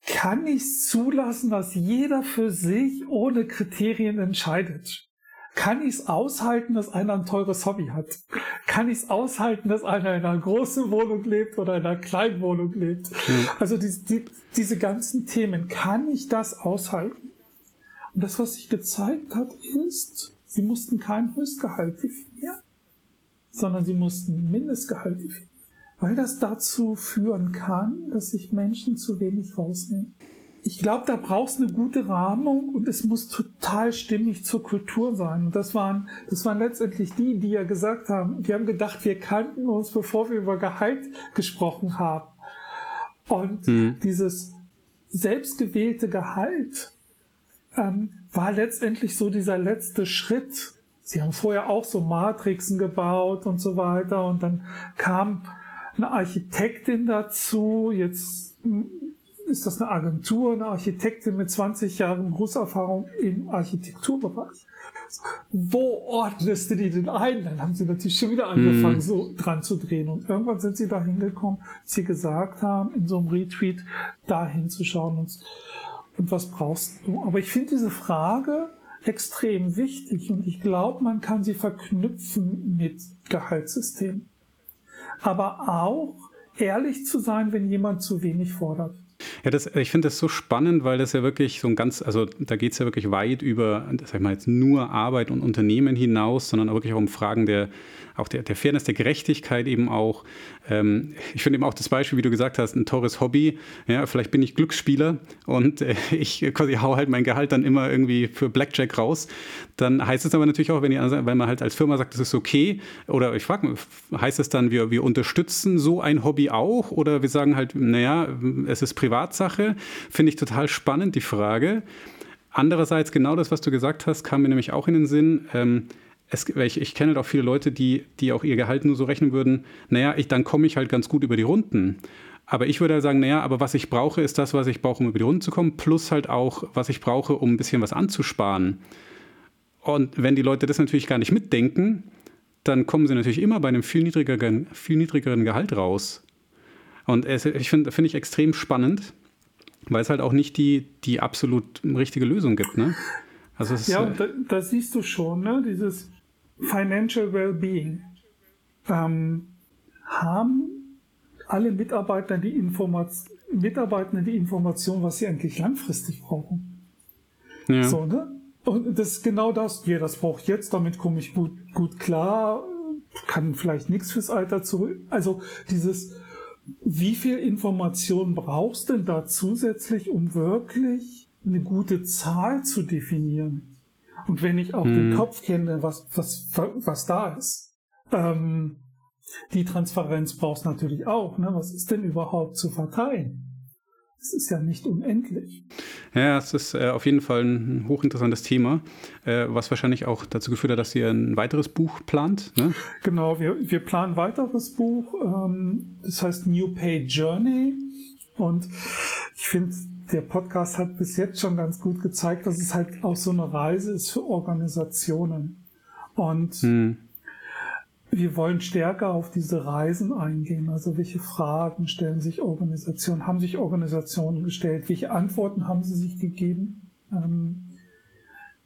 kann ich zulassen, dass jeder für sich ohne Kriterien entscheidet? Kann ich es aushalten, dass einer ein teures Hobby hat? Kann ich es aushalten, dass einer in einer großen Wohnung lebt oder in einer kleinen Wohnung lebt? Mhm. Also die, die, diese ganzen Themen, kann ich das aushalten? Und das, was sich gezeigt hat, ist, sie mussten kein Höchstgehalt definieren sondern sie mussten Mindestgehalt definieren. Weil das dazu führen kann, dass sich Menschen zu wenig rausnehmen. ich glaube, da brauchst du eine gute Rahmung und es muss total stimmig zur Kultur sein. Und das waren, das waren letztendlich die, die ja gesagt haben, die haben gedacht, wir kannten uns, bevor wir über Gehalt gesprochen haben. Und mhm. dieses selbstgewählte Gehalt ähm, war letztendlich so dieser letzte Schritt. Sie haben vorher auch so Matrixen gebaut und so weiter und dann kam eine Architektin dazu. Jetzt ist das eine Agentur, eine Architektin mit 20 Jahren Berufserfahrung im Architekturbereich. Wo ordnest du die denn ein? Dann haben sie natürlich schon wieder angefangen, mm. so dran zu drehen. Und irgendwann sind sie da hingekommen, sie gesagt haben, in so einem Retweet da hinzuschauen und, und was brauchst du? Aber ich finde diese Frage extrem wichtig und ich glaube, man kann sie verknüpfen mit Gehaltssystem. Aber auch ehrlich zu sein, wenn jemand zu wenig fordert. Ja, das, ich finde das so spannend, weil das ja wirklich so ein ganz, also da geht es ja wirklich weit über, sag ich mal jetzt nur Arbeit und Unternehmen hinaus, sondern auch wirklich auch um Fragen der, auch der, der Fairness, der Gerechtigkeit eben auch. Ähm, ich finde eben auch das Beispiel, wie du gesagt hast, ein teures Hobby. Ja, vielleicht bin ich Glücksspieler und äh, ich quasi hau halt mein Gehalt dann immer irgendwie für Blackjack raus. Dann heißt es aber natürlich auch, wenn, die, wenn man halt als Firma sagt, das ist okay, oder ich frage, heißt es dann, wir, wir unterstützen so ein Hobby auch? Oder wir sagen halt, naja, es ist Privatsache. Finde ich total spannend, die Frage. Andererseits, genau das, was du gesagt hast, kam mir nämlich auch in den Sinn. Ähm, es, ich, ich kenne auch viele Leute, die, die auch ihr Gehalt nur so rechnen würden, naja, ich, dann komme ich halt ganz gut über die Runden. Aber ich würde halt sagen, naja, aber was ich brauche, ist das, was ich brauche, um über die Runden zu kommen, plus halt auch, was ich brauche, um ein bisschen was anzusparen. Und wenn die Leute das natürlich gar nicht mitdenken, dann kommen sie natürlich immer bei einem viel niedrigeren, viel niedrigeren Gehalt raus. Und es, ich finde find ich extrem spannend, weil es halt auch nicht die, die absolut richtige Lösung gibt. Ne? Also ja, äh, da, da, siehst du schon, ne? dieses Financial Wellbeing. Ähm, haben alle Mitarbeiter die, Information, Mitarbeitenden die Information, was sie eigentlich langfristig brauchen? Ja. So, ne? Und das ist genau das. Ja, das brauche ich jetzt, damit komme ich gut, gut klar, kann vielleicht nichts fürs Alter zurück. Also dieses, wie viel Information brauchst du denn da zusätzlich, um wirklich eine gute Zahl zu definieren? Und wenn ich auch hm. den Kopf kenne, was, was, was da ist, ähm, die Transparenz brauchst du natürlich auch. Ne? Was ist denn überhaupt zu verteilen? Es ist ja nicht unendlich. Ja, es ist äh, auf jeden Fall ein hochinteressantes Thema, äh, was wahrscheinlich auch dazu geführt hat, dass ihr ein weiteres Buch plant. Ne? Genau, wir, wir planen ein weiteres Buch. Ähm, das heißt New Pay Journey. Und ich finde, der Podcast hat bis jetzt schon ganz gut gezeigt, dass es halt auch so eine Reise ist für Organisationen. Und hm wir wollen stärker auf diese Reisen eingehen. Also welche Fragen stellen sich Organisationen, haben sich Organisationen gestellt, welche Antworten haben sie sich gegeben? Ähm,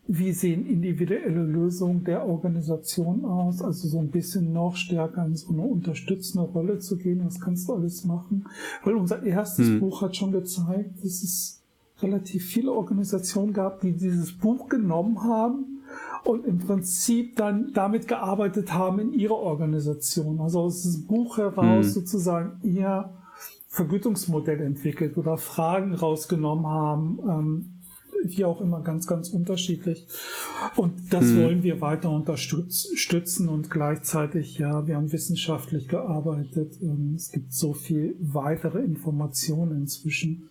wie sehen individuelle Lösungen der Organisation aus? Also so ein bisschen noch stärker in so eine unterstützende Rolle zu gehen. Was kannst du alles machen? Weil unser erstes hm. Buch hat schon gezeigt, dass es relativ viele Organisationen gab, die dieses Buch genommen haben und im Prinzip dann damit gearbeitet haben in ihrer Organisation. Also aus diesem Buch heraus mhm. sozusagen ihr Vergütungsmodell entwickelt oder Fragen rausgenommen haben, ähm, wie auch immer ganz, ganz unterschiedlich. Und das mhm. wollen wir weiter unterstützen und gleichzeitig, ja, wir haben wissenschaftlich gearbeitet. Ähm, es gibt so viel weitere Informationen inzwischen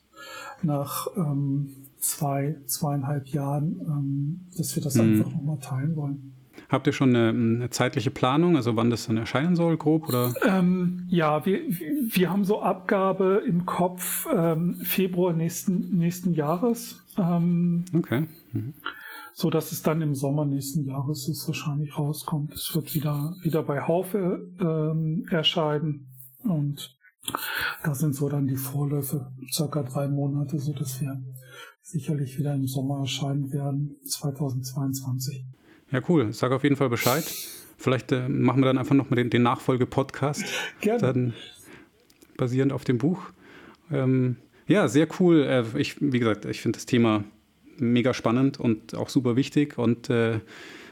nach ähm, zwei, zweieinhalb Jahren, ähm, dass wir das mhm. einfach nochmal teilen wollen. Habt ihr schon eine, eine, zeitliche Planung, also wann das dann erscheinen soll, grob? Oder? Ähm, ja, wir, wir haben so Abgabe im Kopf ähm, Februar nächsten, nächsten Jahres. Ähm, okay. Mhm. So dass es dann im Sommer nächsten Jahres ist wahrscheinlich rauskommt. Es wird wieder, wieder bei Haufe ähm, erscheinen. Und da sind so dann die Vorläufe, circa drei Monate, so dass wir sicherlich wieder im Sommer erscheinen werden, 2022. Ja, cool. Sag auf jeden Fall Bescheid. Vielleicht äh, machen wir dann einfach noch mal den, den Nachfolge-Podcast. Gerne. Dann basierend auf dem Buch. Ähm, ja, sehr cool. Äh, ich, wie gesagt, ich finde das Thema mega spannend und auch super wichtig und äh,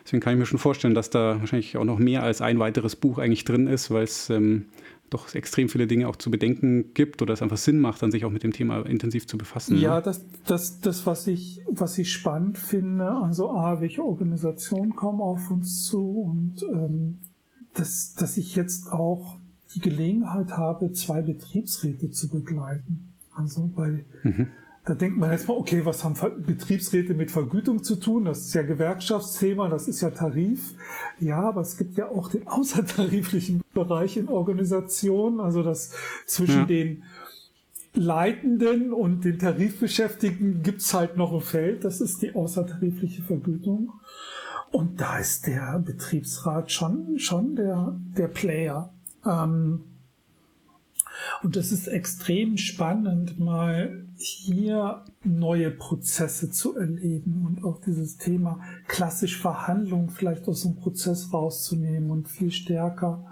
deswegen kann ich mir schon vorstellen, dass da wahrscheinlich auch noch mehr als ein weiteres Buch eigentlich drin ist, weil es ähm, doch extrem viele Dinge auch zu bedenken gibt oder es einfach Sinn macht, dann sich auch mit dem Thema intensiv zu befassen. Ja, ne? das, das, das was, ich, was ich spannend finde, also A, welche Organisationen kommen auf uns zu und ähm, dass, dass ich jetzt auch die Gelegenheit habe, zwei Betriebsräte zu begleiten. Also bei mhm. Da denkt man jetzt mal, okay, was haben Betriebsräte mit Vergütung zu tun? Das ist ja Gewerkschaftsthema, das ist ja Tarif. Ja, aber es gibt ja auch den außertariflichen Bereich in Organisationen, also das zwischen ja. den Leitenden und den Tarifbeschäftigten gibt's halt noch ein Feld, das ist die außertarifliche Vergütung. Und da ist der Betriebsrat schon, schon der, der Player. Ähm, und es ist extrem spannend, mal hier neue Prozesse zu erleben und auch dieses Thema klassisch Verhandlung vielleicht aus dem Prozess rauszunehmen und viel stärker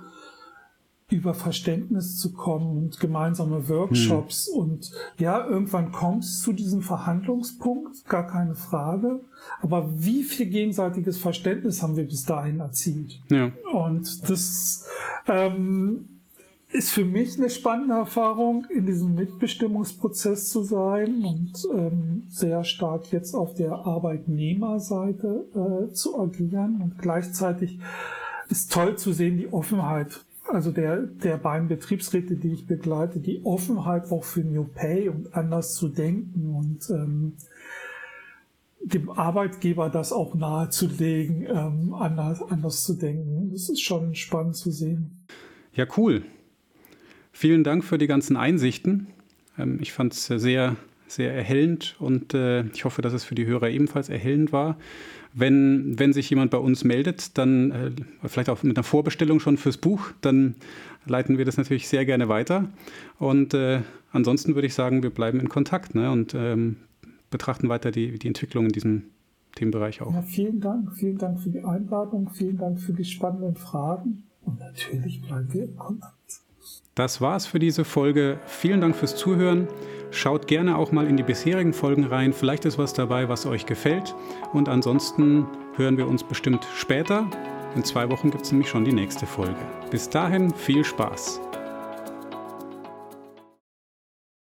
über Verständnis zu kommen und gemeinsame Workshops hm. und ja, irgendwann kommt es zu diesem Verhandlungspunkt, gar keine Frage. Aber wie viel gegenseitiges Verständnis haben wir bis dahin erzielt? Ja. Und das ähm, ist für mich eine spannende Erfahrung, in diesem Mitbestimmungsprozess zu sein und ähm, sehr stark jetzt auf der Arbeitnehmerseite äh, zu agieren. Und gleichzeitig ist toll zu sehen die Offenheit, also der, der beiden Betriebsräte, die ich begleite, die Offenheit auch für New Pay und anders zu denken und ähm, dem Arbeitgeber das auch nahezulegen, ähm, anders, anders zu denken. Das ist schon spannend zu sehen. Ja, cool. Vielen Dank für die ganzen Einsichten. Ähm, ich fand es sehr, sehr erhellend und äh, ich hoffe, dass es für die Hörer ebenfalls erhellend war. Wenn, wenn sich jemand bei uns meldet, dann äh, vielleicht auch mit einer Vorbestellung schon fürs Buch, dann leiten wir das natürlich sehr gerne weiter. Und äh, ansonsten würde ich sagen, wir bleiben in Kontakt ne, und ähm, betrachten weiter die, die Entwicklung in diesem Themenbereich auch. Ja, vielen Dank, vielen Dank für die Einladung, vielen Dank für die spannenden Fragen und natürlich bleiben wir in Kontakt. Das war's für diese Folge. Vielen Dank fürs Zuhören. Schaut gerne auch mal in die bisherigen Folgen rein. Vielleicht ist was dabei, was euch gefällt. Und ansonsten hören wir uns bestimmt später. In zwei Wochen gibt es nämlich schon die nächste Folge. Bis dahin viel Spaß.